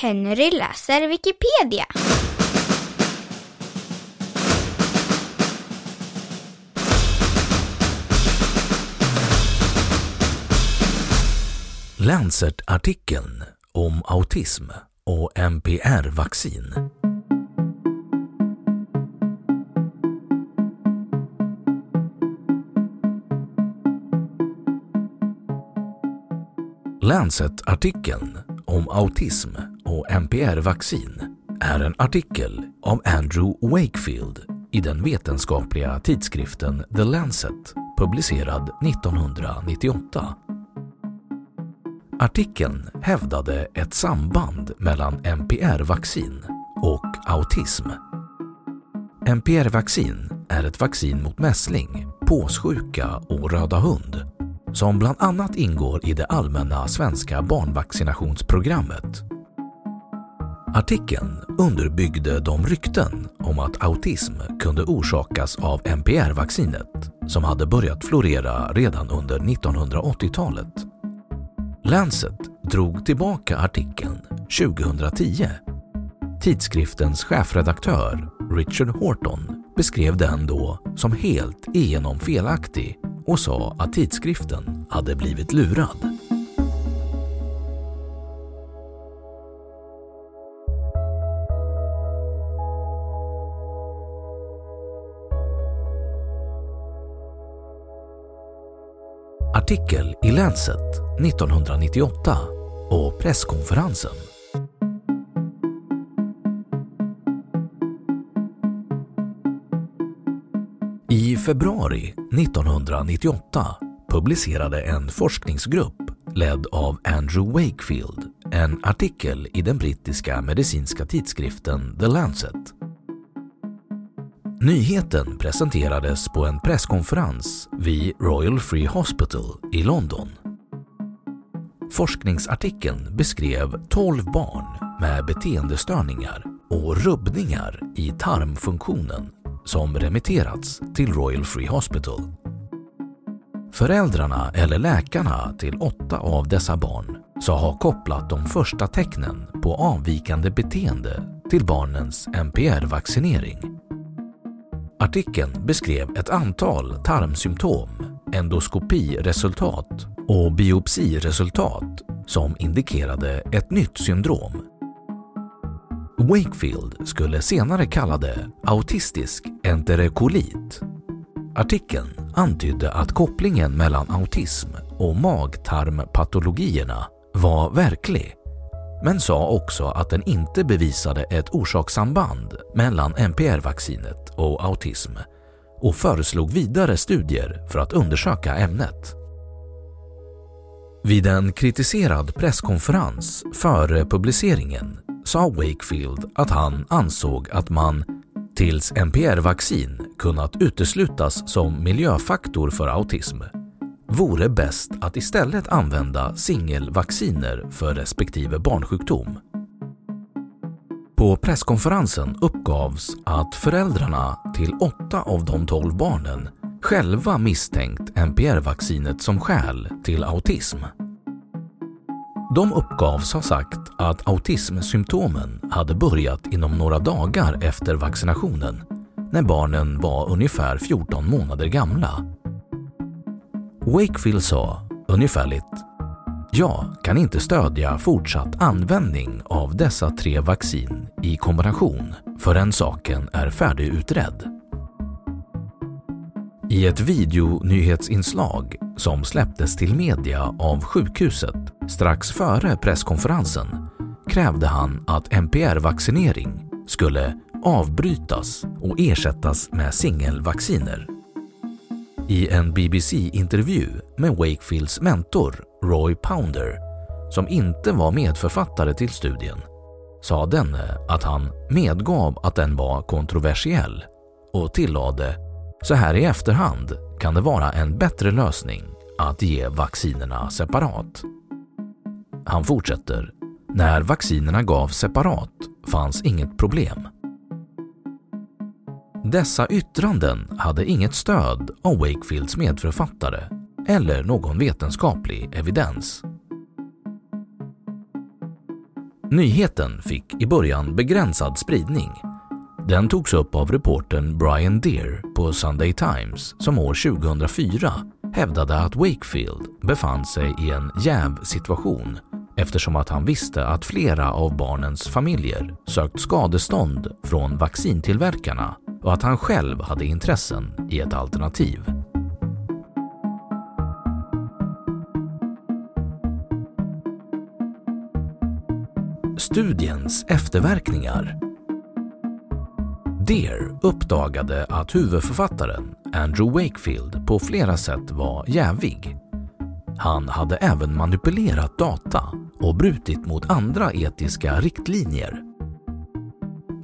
Henry läser Wikipedia. Lancet-artikeln om autism och MPR-vaccin. Lancet-artikeln om autism och MPR-vaccin är en artikel av Andrew Wakefield i den vetenskapliga tidskriften The Lancet publicerad 1998. Artikeln hävdade ett samband mellan MPR-vaccin och autism. MPR-vaccin är ett vaccin mot mässling, påssjuka och röda hund som bland annat ingår i det allmänna svenska barnvaccinationsprogrammet. Artikeln underbyggde de rykten om att autism kunde orsakas av MPR-vaccinet som hade börjat florera redan under 1980-talet. Lancet drog tillbaka artikeln 2010. Tidskriftens chefredaktör Richard Horton beskrev den då som helt igenom felaktig och sa att tidskriften hade blivit lurad. Artikel i Lancet 1998 och presskonferensen. I februari 1998 publicerade en forskningsgrupp ledd av Andrew Wakefield en artikel i den brittiska medicinska tidskriften The Lancet. Nyheten presenterades på en presskonferens vid Royal Free Hospital i London. Forskningsartikeln beskrev 12 barn med beteendestörningar och rubbningar i tarmfunktionen som remitterats till Royal Free Hospital. Föräldrarna eller läkarna till åtta av dessa barn sa ha kopplat de första tecknen på avvikande beteende till barnens MPR-vaccinering. Artikeln beskrev ett antal tarmsymptom, endoskopiresultat och biopsiresultat som indikerade ett nytt syndrom. Wakefield skulle senare kalla det autistisk enterokolit. Artikeln antydde att kopplingen mellan autism och magtarmpatologierna var verklig men sa också att den inte bevisade ett orsakssamband mellan MPR-vaccinet och autism och föreslog vidare studier för att undersöka ämnet. Vid en kritiserad presskonferens före publiceringen sa Wakefield att han ansåg att man tills MPR-vaccin kunnat uteslutas som miljöfaktor för autism vore bäst att istället använda singelvacciner för respektive barnsjukdom. På presskonferensen uppgavs att föräldrarna till åtta av de tolv barnen själva misstänkt NPR-vaccinet som skäl till autism. De uppgavs ha sagt att autismsymptomen hade börjat inom några dagar efter vaccinationen när barnen var ungefär 14 månader gamla. Wakefield sa ungefärligt jag kan inte stödja fortsatt användning av dessa tre vaccin i kombination förrän saken är färdigutredd. I ett videonyhetsinslag som släpptes till media av sjukhuset strax före presskonferensen krävde han att NPR-vaccinering skulle avbrytas och ersättas med singelvacciner. I en BBC-intervju med Wakefields mentor Roy Pounder, som inte var medförfattare till studien, sa denne att han medgav att den var kontroversiell och tillade så här i efterhand kan det vara en bättre lösning att ge vaccinerna separat. Han fortsätter. När vaccinerna gavs separat fanns inget problem. Dessa yttranden hade inget stöd av Wakefields medförfattare eller någon vetenskaplig evidens. Nyheten fick i början begränsad spridning den togs upp av reportern Brian Deer på Sunday Times som år 2004 hävdade att Wakefield befann sig i en jävsituation eftersom att han visste att flera av barnens familjer sökt skadestånd från vaccintillverkarna och att han själv hade intressen i ett alternativ. Studiens efterverkningar Deer uppdagade att huvudförfattaren Andrew Wakefield på flera sätt var jävig. Han hade även manipulerat data och brutit mot andra etiska riktlinjer.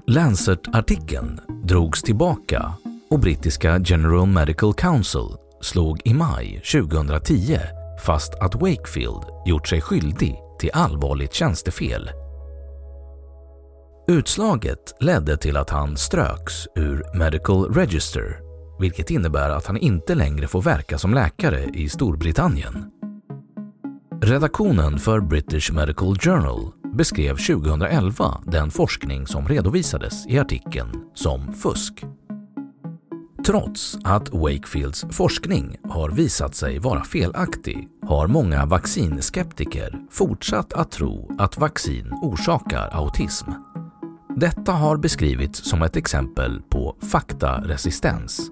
Lancet-artikeln drogs tillbaka och brittiska General Medical Council slog i maj 2010 fast att Wakefield gjort sig skyldig till allvarligt tjänstefel Utslaget ledde till att han ströks ur Medical Register, vilket innebär att han inte längre får verka som läkare i Storbritannien. Redaktionen för British Medical Journal beskrev 2011 den forskning som redovisades i artikeln som fusk. Trots att Wakefields forskning har visat sig vara felaktig har många vaccinskeptiker fortsatt att tro att vaccin orsakar autism. Detta har beskrivits som ett exempel på faktaresistens.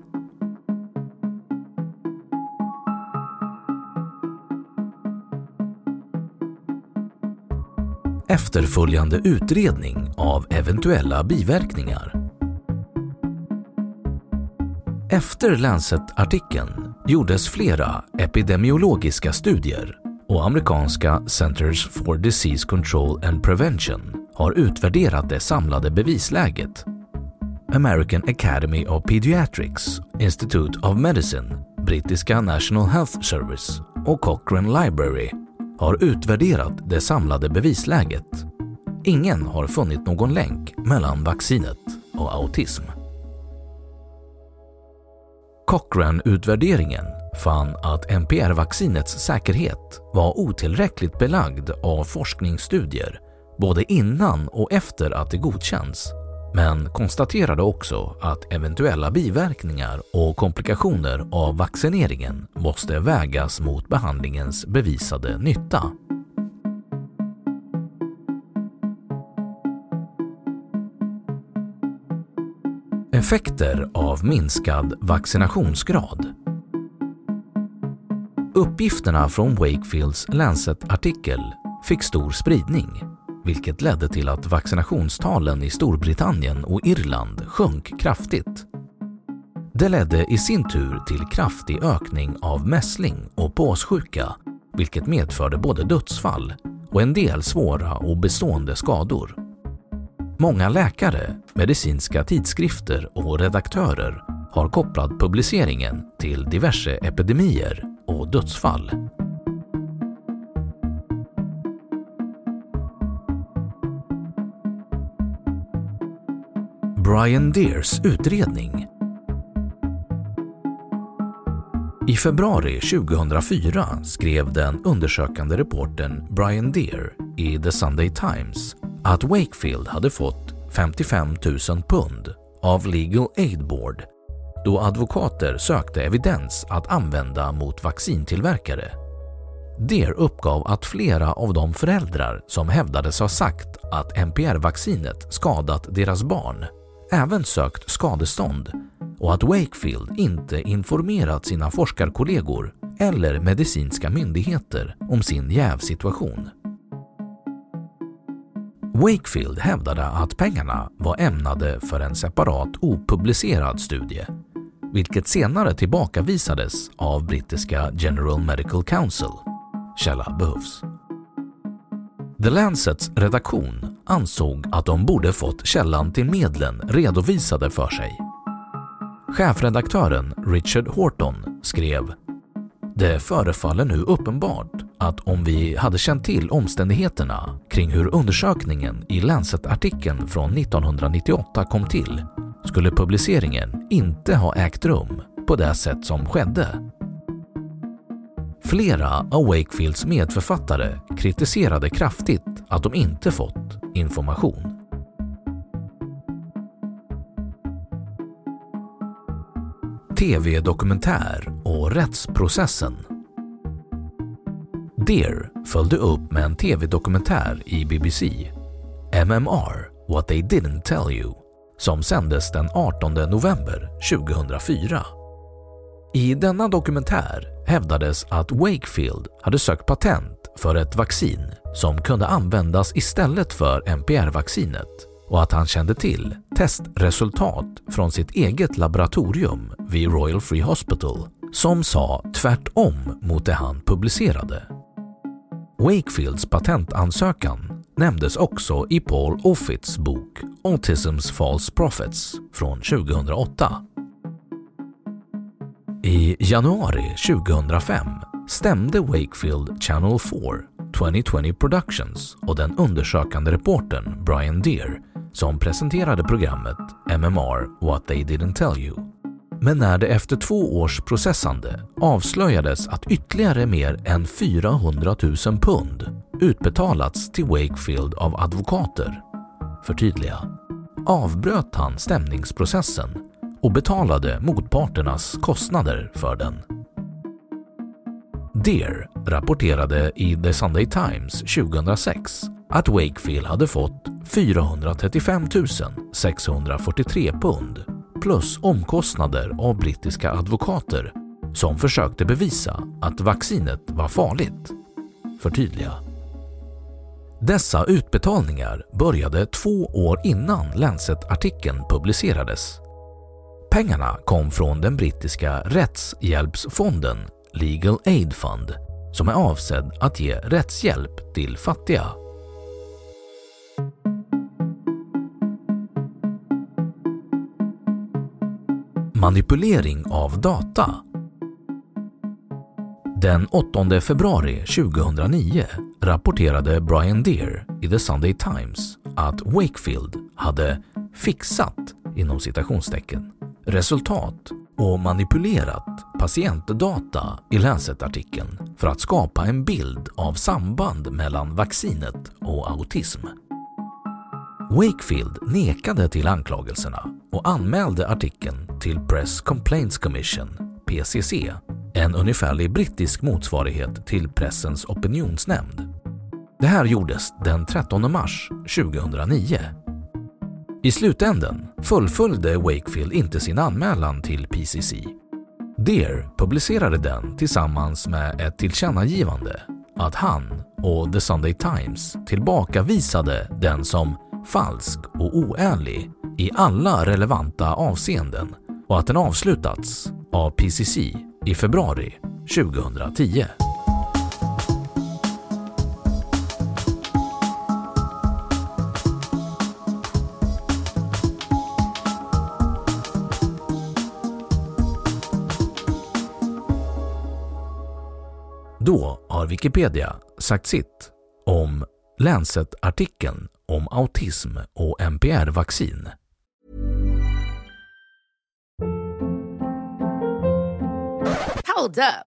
Efterföljande utredning av eventuella biverkningar. Efter Lancet-artikeln gjordes flera epidemiologiska studier och amerikanska Centers for Disease Control and Prevention har utvärderat det samlade bevisläget. American Academy of Pediatrics, Institute of Medicine, brittiska National Health Service och Cochrane Library har utvärderat det samlade bevisläget. Ingen har funnit någon länk mellan vaccinet och autism. Cochrane-utvärderingen fann att MPR-vaccinets säkerhet var otillräckligt belagd av forskningsstudier både innan och efter att det godkänns, men konstaterade också att eventuella biverkningar och komplikationer av vaccineringen måste vägas mot behandlingens bevisade nytta. Effekter av minskad vaccinationsgrad Uppgifterna från Wakefields Lancet-artikel fick stor spridning vilket ledde till att vaccinationstalen i Storbritannien och Irland sjönk kraftigt. Det ledde i sin tur till kraftig ökning av mässling och påssjuka, vilket medförde både dödsfall och en del svåra och bestående skador. Många läkare, medicinska tidskrifter och redaktörer har kopplat publiceringen till diverse epidemier och dödsfall. Brian Deers utredning I februari 2004 skrev den undersökande reportern Brian Deer i The Sunday Times att Wakefield hade fått 55 000 pund av Legal Aid Board då advokater sökte evidens att använda mot vaccintillverkare. Deer uppgav att flera av de föräldrar som hävdades ha sagt att MPR-vaccinet skadat deras barn även sökt skadestånd och att Wakefield inte informerat sina forskarkollegor eller medicinska myndigheter om sin jävsituation. Wakefield hävdade att pengarna var ämnade för en separat opublicerad studie, vilket senare tillbakavisades av brittiska General Medical Council. Källa behövs. The Lancets redaktion ansåg att de borde fått källan till medlen redovisade för sig. Chefredaktören Richard Horton skrev “Det förefaller nu uppenbart att om vi hade känt till omständigheterna kring hur undersökningen i Lancet-artikeln från 1998 kom till skulle publiceringen inte ha ägt rum på det sätt som skedde. Flera av Wakefields medförfattare kritiserade kraftigt att de inte fått information. TV-dokumentär och rättsprocessen Dear följde upp med en TV-dokumentär i BBC, MMR What They Didn't Tell You, som sändes den 18 november 2004. I denna dokumentär hävdades att Wakefield hade sökt patent för ett vaccin som kunde användas istället för MPR-vaccinet och att han kände till testresultat från sitt eget laboratorium vid Royal Free Hospital som sa tvärtom mot det han publicerade. Wakefields patentansökan nämndes också i Paul Offits bok Autism's False Prophets från 2008. I januari 2005 stämde Wakefield Channel 4 2020 Productions och den undersökande reportern Brian Deer som presenterade programmet MMR What They Didn't Tell You. Men när det efter två års processande avslöjades att ytterligare mer än 400 000 pund utbetalats till Wakefield av advokater, förtydliga, avbröt han stämningsprocessen och betalade motparternas kostnader för den. Deer rapporterade i The Sunday Times 2006 att Wakefield hade fått 435 643 pund plus omkostnader av brittiska advokater som försökte bevisa att vaccinet var farligt. Förtydliga. Dessa utbetalningar började två år innan Lancet-artikeln publicerades. Pengarna kom från den brittiska rättshjälpsfonden Legal Aid Fund som är avsedd att ge rättshjälp till fattiga. Manipulering av data Den 8 februari 2009 rapporterade Brian Deer i The Sunday Times att Wakefield hade “fixat” inom citationstecken resultat och manipulerat patientdata i Lancet-artikeln för att skapa en bild av samband mellan vaccinet och autism. Wakefield nekade till anklagelserna och anmälde artikeln till Press Complaints Commission, PCC, en ungefärlig brittisk motsvarighet till Pressens opinionsnämnd. Det här gjordes den 13 mars 2009. I slutänden fullföljde Wakefield inte sin anmälan till PCC. Deer publicerade den tillsammans med ett tillkännagivande att han och The Sunday Times tillbakavisade den som falsk och oärlig i alla relevanta avseenden och att den avslutats av PCC i februari 2010. Då har Wikipedia sagt sitt om Lancet-artikeln om autism och MPR-vaccin. Hold up.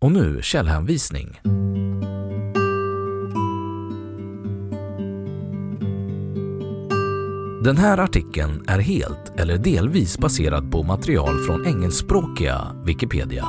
Och nu källhänvisning. Den här artikeln är helt eller delvis baserad på material från engelskspråkiga Wikipedia.